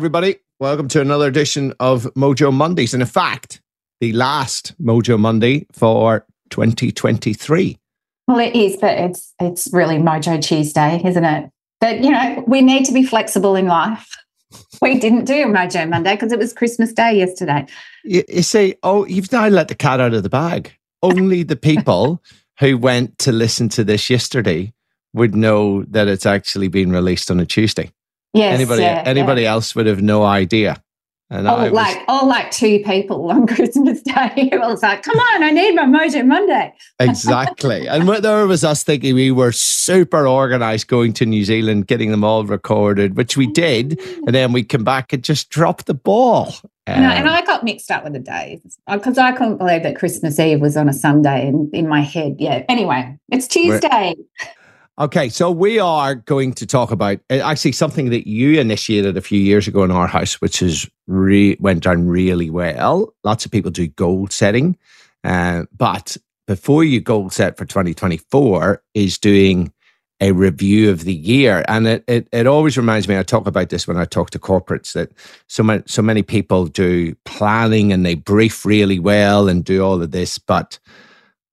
everybody. Welcome to another edition of Mojo Mondays. And in fact, the last Mojo Monday for 2023. Well, it is, but it's it's really Mojo Tuesday, isn't it? But you know, we need to be flexible in life. We didn't do Mojo Monday because it was Christmas Day yesterday. You, you say, oh, you've now let the cat out of the bag. Only the people who went to listen to this yesterday would know that it's actually been released on a Tuesday. Yes, anybody yeah, anybody yeah. else would have no idea. And I was- like all like two people on Christmas Day. I was like, come on, I need my Mojo Monday. exactly. And what there was us thinking we were super organized going to New Zealand, getting them all recorded, which we did. And then we come back and just dropped the ball. And, I, and Um, I got mixed up with the days because I couldn't believe that Christmas Eve was on a Sunday in, in my head. Yeah. Anyway, it's Tuesday. Okay, so we are going to talk about uh, actually something that you initiated a few years ago in our house, which is re- went down really well. Lots of people do goal setting, uh, but before you goal set for 2024 is doing a review of the year, and it, it it always reminds me. I talk about this when I talk to corporates that so many so many people do planning and they brief really well and do all of this, but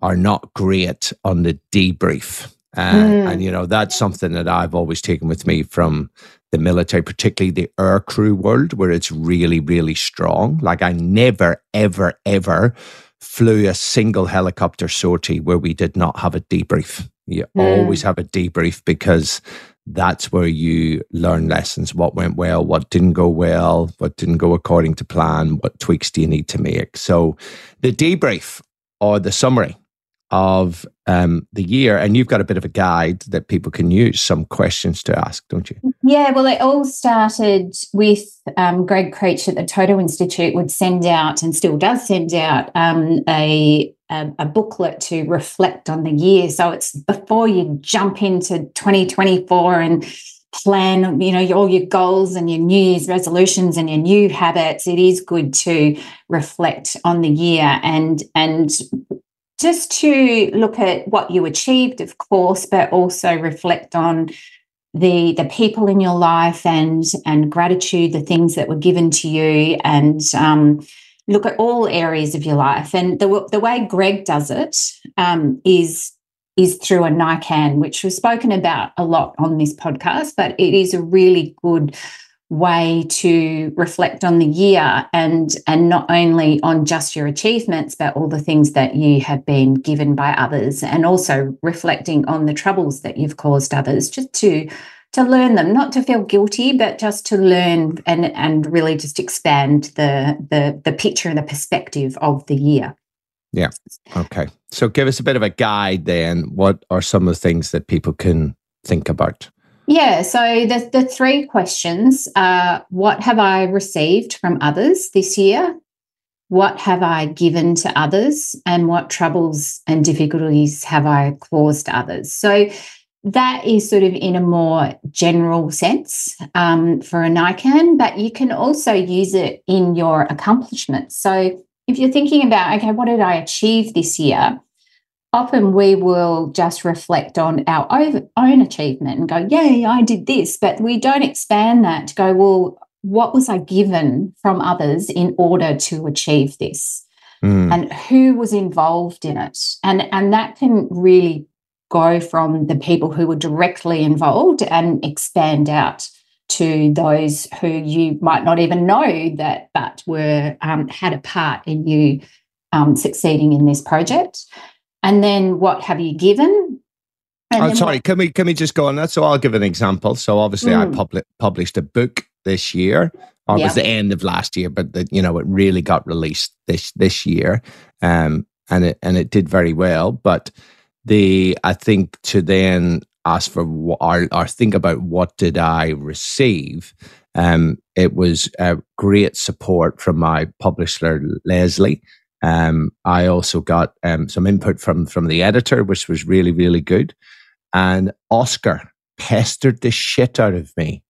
are not great on the debrief. Uh, Mm. And, you know, that's something that I've always taken with me from the military, particularly the air crew world, where it's really, really strong. Like, I never, ever, ever flew a single helicopter sortie where we did not have a debrief. You Mm. always have a debrief because that's where you learn lessons what went well, what didn't go well, what didn't go according to plan, what tweaks do you need to make. So, the debrief or the summary of um, the year, and you've got a bit of a guide that people can use, some questions to ask, don't you? Yeah, well, it all started with um, Gregg Krech at the ToDo Institute would send out and still does send out um, a, a a booklet to reflect on the year. So it's before you jump into 2024 and plan, you know, all your goals and your New Year's resolutions and your new habits. It is good to reflect on the year and and just to look at what you achieved, of course, but also reflect on the the people in your life and and gratitude, the things that were given to you, and um, look at all areas of your life. And the the way Gregg does it um, is is through a Naikan, which was spoken about a lot on this podcast, but it is a really good way to reflect on the year and and not only on just your achievements but all the things that you have been given by others and also reflecting on the troubles that you've caused others just to to learn them not to feel guilty but just to learn and and really just expand the the the picture and the perspective of the year Yeah. Okay. So give us a bit of a guide then. What are some of the things that people can think about? Yeah, so the, the three questions are what have I received from others this year? What have I given to others? And what troubles and difficulties have I caused others? So that is sort of in a more general sense um, for a Naikan, but you can also use it in your accomplishments. So if you're thinking about, okay, what did I achieve this year? Often we will just reflect on our own, achievement and go, Yay, I did this. But we don't expand that to go, Well, what was I given from others in order to achieve this? Mm, And who was involved in it? And, and that can really go from the people who were directly involved and expand out to those who you might not even know that but were um, had a part in you um, succeeding in this project and then what have you given and oh, then sorry. what- Can we can we just go on that? So I'll give an example. So obviously, I Mm. publi- published a book this year, or it was the end of last year, but the, you know it really got released this this year, um, and it and it did very well. But the I think to then ask for or or think about what did I receive. Um, it was uh, great support from my publisher Leslie. Um, I also got um, some input from from the editor, which was really really good. And Oscar pestered the shit out of me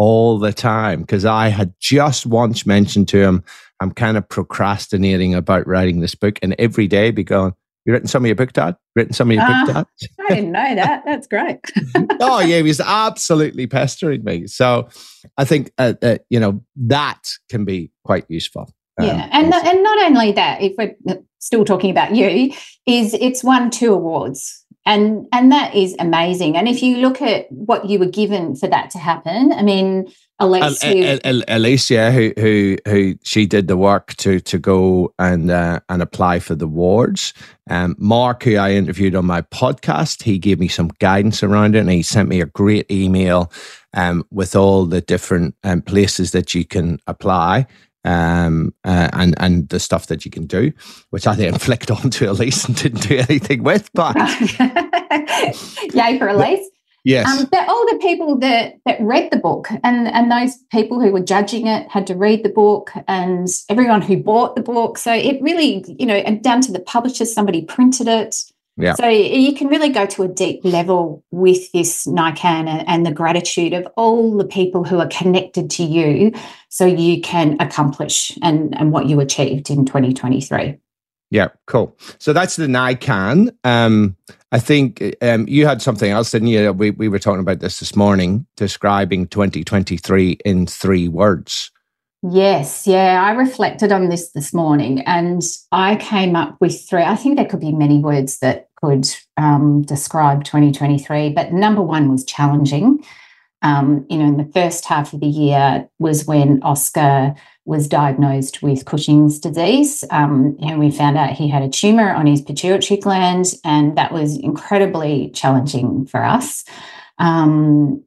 all the time because I had just once mentioned to him, I'm kind of procrastinating about writing this book, and every day be going, You written some of your book, Dad? Written some of your uh, book, Dad? I didn't know that. That's great. oh yeah, he was absolutely pestering me. So I think uh, uh, you know that can be quite useful. Um, yeah, and and not only that, if we're still talking about you, is it's won two awards and and that is amazing and if you look at what you were given for that to happen i mean Elise, who, Alicia, who who who she did the work to to go and uh, and apply for the awards. Um, Mark, who I interviewed on my podcast, he gave me some guidance around it, and he sent me a great email um, with all the different um, places that you can apply um, uh, and and the stuff that you can do, which I then flicked onto Elise and didn't do anything with. But yay for Elise! Yes, um, but all the people that that read the book and and those people who were judging it had to read the book, and everyone who bought the book. So it really, you know, and down to the publisher, somebody printed it. Yeah. So you can really go to a deep level with this Naikan and, the gratitude of all the people who are connected to you so you can accomplish and, and what you achieved in 2023. Yeah, cool. So that's the Naikan. Um, I think um, you had something else, didn't you? We, we were talking about this this morning, describing 2023 in three words. Yes, yeah, I reflected on this this morning and I came up with three. I think there could be many words that could um, describe 2023, but number one was challenging. Um, you know, in the first half of the year was when Oscar was diagnosed with Cushing's disease. Um, and we found out he had a tumor on his pituitary gland, and that was incredibly challenging for us. Um,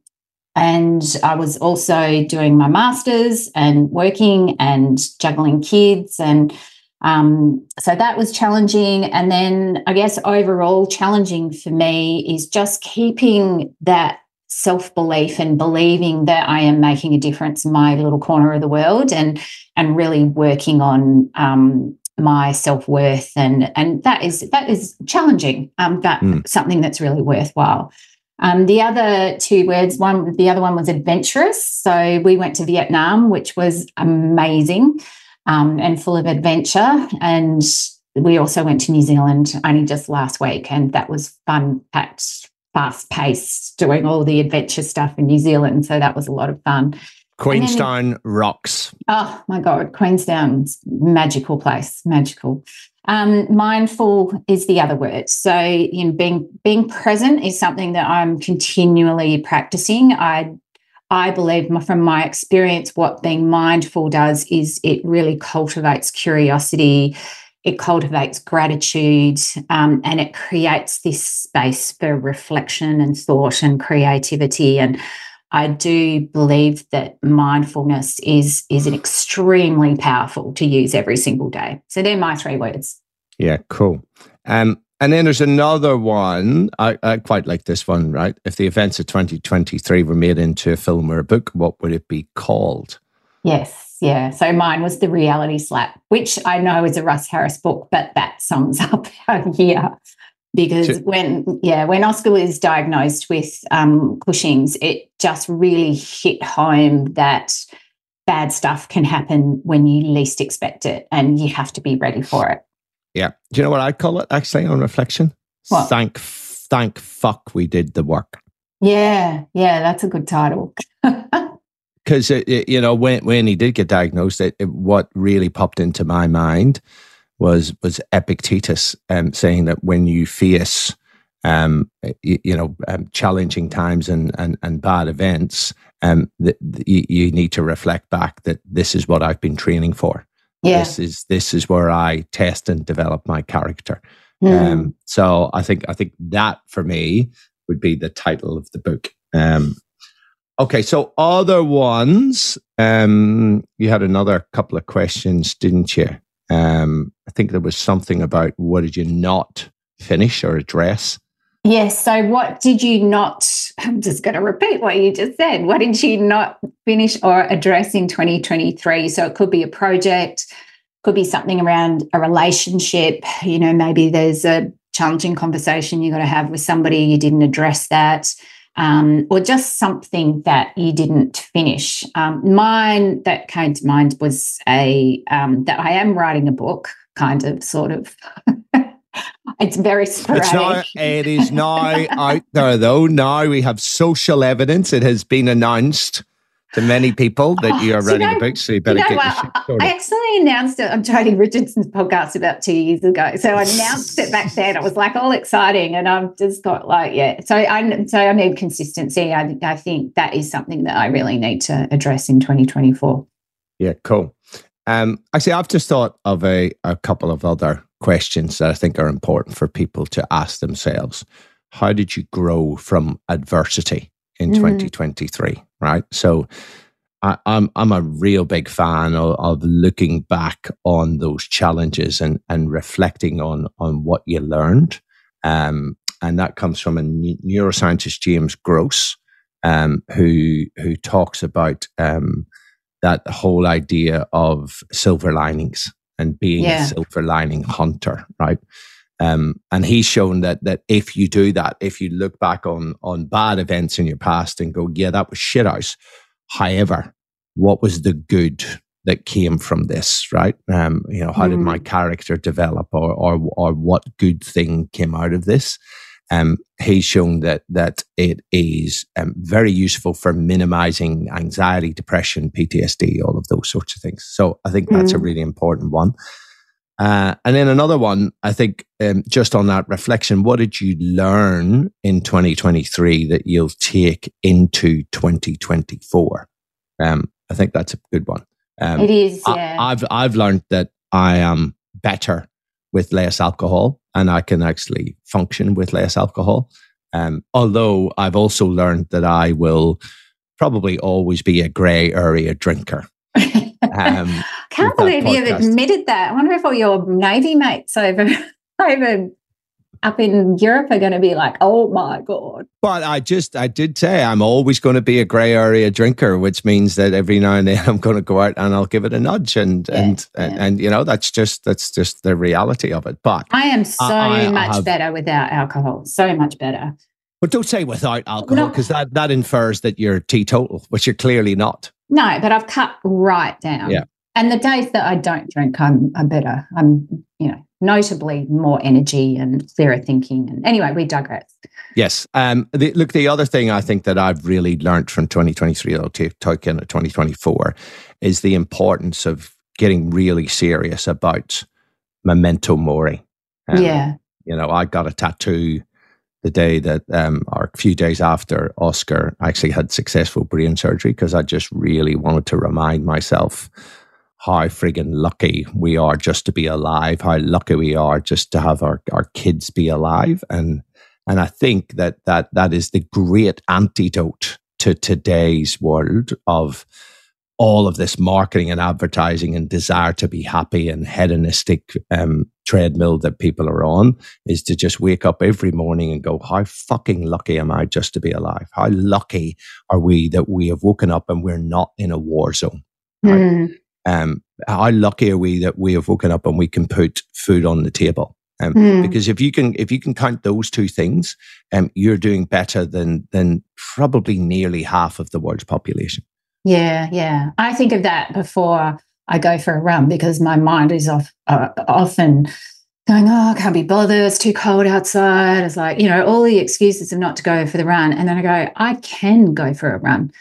and I was also doing my master's and working and juggling kids. And um, so that was challenging. And then I guess overall challenging for me is just keeping that self belief and believing that I am making a difference in my little corner of the world and and really working on um, my self worth and and that is that is challenging, um, but mm. something that's really worthwhile. Um, the other two words, one, the other one was adventurous. So we went to Vietnam, which was amazing um, and full of adventure. And we also went to New Zealand only just last week, and that was fun packed, fast paced, doing all the adventure stuff in New Zealand. So that was a lot of fun. Queenstown then, rocks. Oh my God, Queenstown's magical place, magical. Um, mindful is the other word. So, you know, being being present is something that I'm continually practicing. I I believe from my experience, what being mindful does is it really cultivates curiosity, it cultivates gratitude, um, and it creates this space for reflection and thought and creativity. And I do believe that mindfulness is is an extremely powerful to use every single day. So they're my three words. Yeah, cool. Um, and then there's another one. I, I quite like this one, right? If the events of 2023 were made into a film or a book, what would it be called? Yes, yeah. So mine was The Reality Slap, which I know is a Russ Harris book, but that sums up our year because when yeah when oscar was diagnosed with um, cushing's it just really hit home that bad stuff can happen when you least expect it and you have to be ready for it. Yeah. Do you know what i call it actually on reflection? What? thank thank fuck we did the work. Yeah yeah that's a good title. Because you know when when he did get diagnosed it, it, what really popped into my mind was was Epictetus um, saying that when you face um, you, you, know um, challenging times and and, and bad events, um, that you, you need to reflect back that this is what I've been training for. Yeah. This is this is where I test and develop my character. Mm. Um, so I think I think that for me would be the title of the book. Um, okay, so other ones. Um, you had another couple of questions, didn't you? Um, I think there was something about what did you not finish or address? Yes. So, what did you not? I'm just going to repeat what you just said. What did you not finish or address in 2023? So, it could be a project, could be something around a relationship. You know, maybe there's a challenging conversation you got to have with somebody, you didn't address that um, or just something that you didn't finish. Um, mine that came to mind was a um, that I am writing a book, kind of, sort of. It's very sporadic. It's now, it is now out there, though. Now we have social evidence. It has been announced to many people that you are oh, writing you know, a book, so you better you know, get well, I actually announced it on Tony Richardson's podcast about two years ago. So I announced it back then. It was like all exciting, and I've just got like, yeah. So I so I need consistency. I I think that is something that I really need to address in 2024. Yeah, cool. Um, actually, I've just thought of a a couple of other questions that I think are important for people to ask themselves. How did you grow from adversity? In mm. 2023, right? So I, am I'm, I'm a real big fan of, of, looking back on those challenges and and reflecting on on what you learned. Um, and that comes from a neuroscientist, James Gross, um, who who talks about um, that whole idea of silver linings and being yeah. a silver lining hunter, right? Um, and he's shown that that if you do that, if you look back on on bad events in your past and go, yeah, that was shit house. However, what was the good that came from this, right? Um, you know, how mm. did my mm. character develop, or or or what good thing came out of this? Um, he's shown that that it is um, very useful for minimizing anxiety, depression, PTSD, all of those sorts of things. So I think that's mm. a really important one. Uh, and then another one, I think, um, just on that reflection, what did you learn in 2023 that you'll take into 2024? Um, I think that's a good one. Um, it is. Yeah. I, I've I've learned that I am better with less alcohol, and I can actually function with less alcohol. Um, although I've also learned that I will probably always be a grey area drinker. Um, Can't believe you've admitted that. I wonder if all your Navy mates over over up in Europe are going to be like, "Oh my god!" But I just, I did say I'm always going to be a grey area drinker, which means that every now and then I'm going to go out and I'll give it a nudge, and yeah, and, yeah. and, and you know that's just that's just the reality of it. But I am so I, I, much I have, better without alcohol. So much better. But don't say without alcohol because that that infers that you're teetotal, which you're clearly not. No, but I've cut right down. Yeah. And the days that I don't drink, I'm, I'm better. I'm, you know, notably more energy and clearer thinking. And anyway, we digress. Yes. Um, the, look, the other thing I think that I've really learned from 2023, though, to into 2024, is the importance of getting really serious about memento mori. Um, yeah. You know, I got a tattoo the day that, um, or a few days after Oscar actually had successful brain surgery because I just really wanted to remind myself how friggin' lucky we are just to be alive, how lucky we are just to have our, our kids be alive. And and I think that that that is the great antidote to today's world of all of this marketing and advertising and desire to be happy and hedonistic um, treadmill that people are on is to just wake up every morning and go, How fucking lucky am I just to be alive? How lucky are we that we have woken up and we're not in a war zone? Mm. Um, how lucky are we that we have woken up and we can put food on the table? Um, mm. Because if you can, if you can count those two things, um, you're doing better than than probably nearly half of the world's population. Yeah, yeah. I think of that before I go for a run because my mind is off, uh, often going, oh, I can't be bothered. It's too cold outside. It's like, you know, all the excuses of not to go for the run. And then I go, I can go for a run.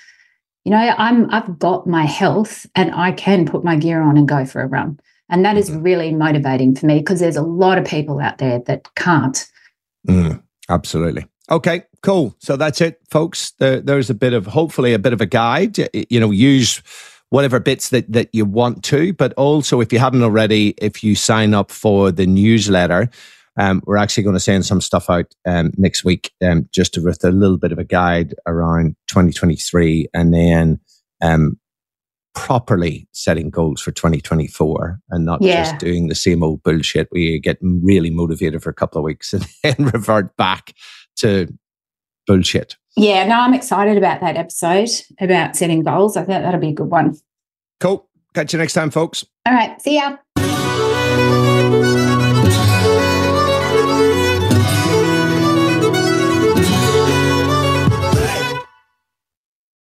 You know, I'm I've got my health and I can put my gear on and go for a run. And that is mm-hmm. really motivating for me because there's a lot of people out there that can't. Mm, absolutely. Okay, cool. So that's it, folks. There, there's a bit of hopefully a bit of a guide. You know, use whatever bits that that you want to, but also if you haven't already, if you sign up for the newsletter, um, we're actually going to send some stuff out um, next week, um, just to, with a little bit of a guide around 2023, and then um, properly setting goals for 2024 and not yeah. just doing the same old bullshit where you get really motivated for a couple of weeks and then revert back to bullshit. Yeah, no, I'm excited about that episode about setting goals. I think that'll be a good one. Cool. Catch you next time, folks. All right. See ya.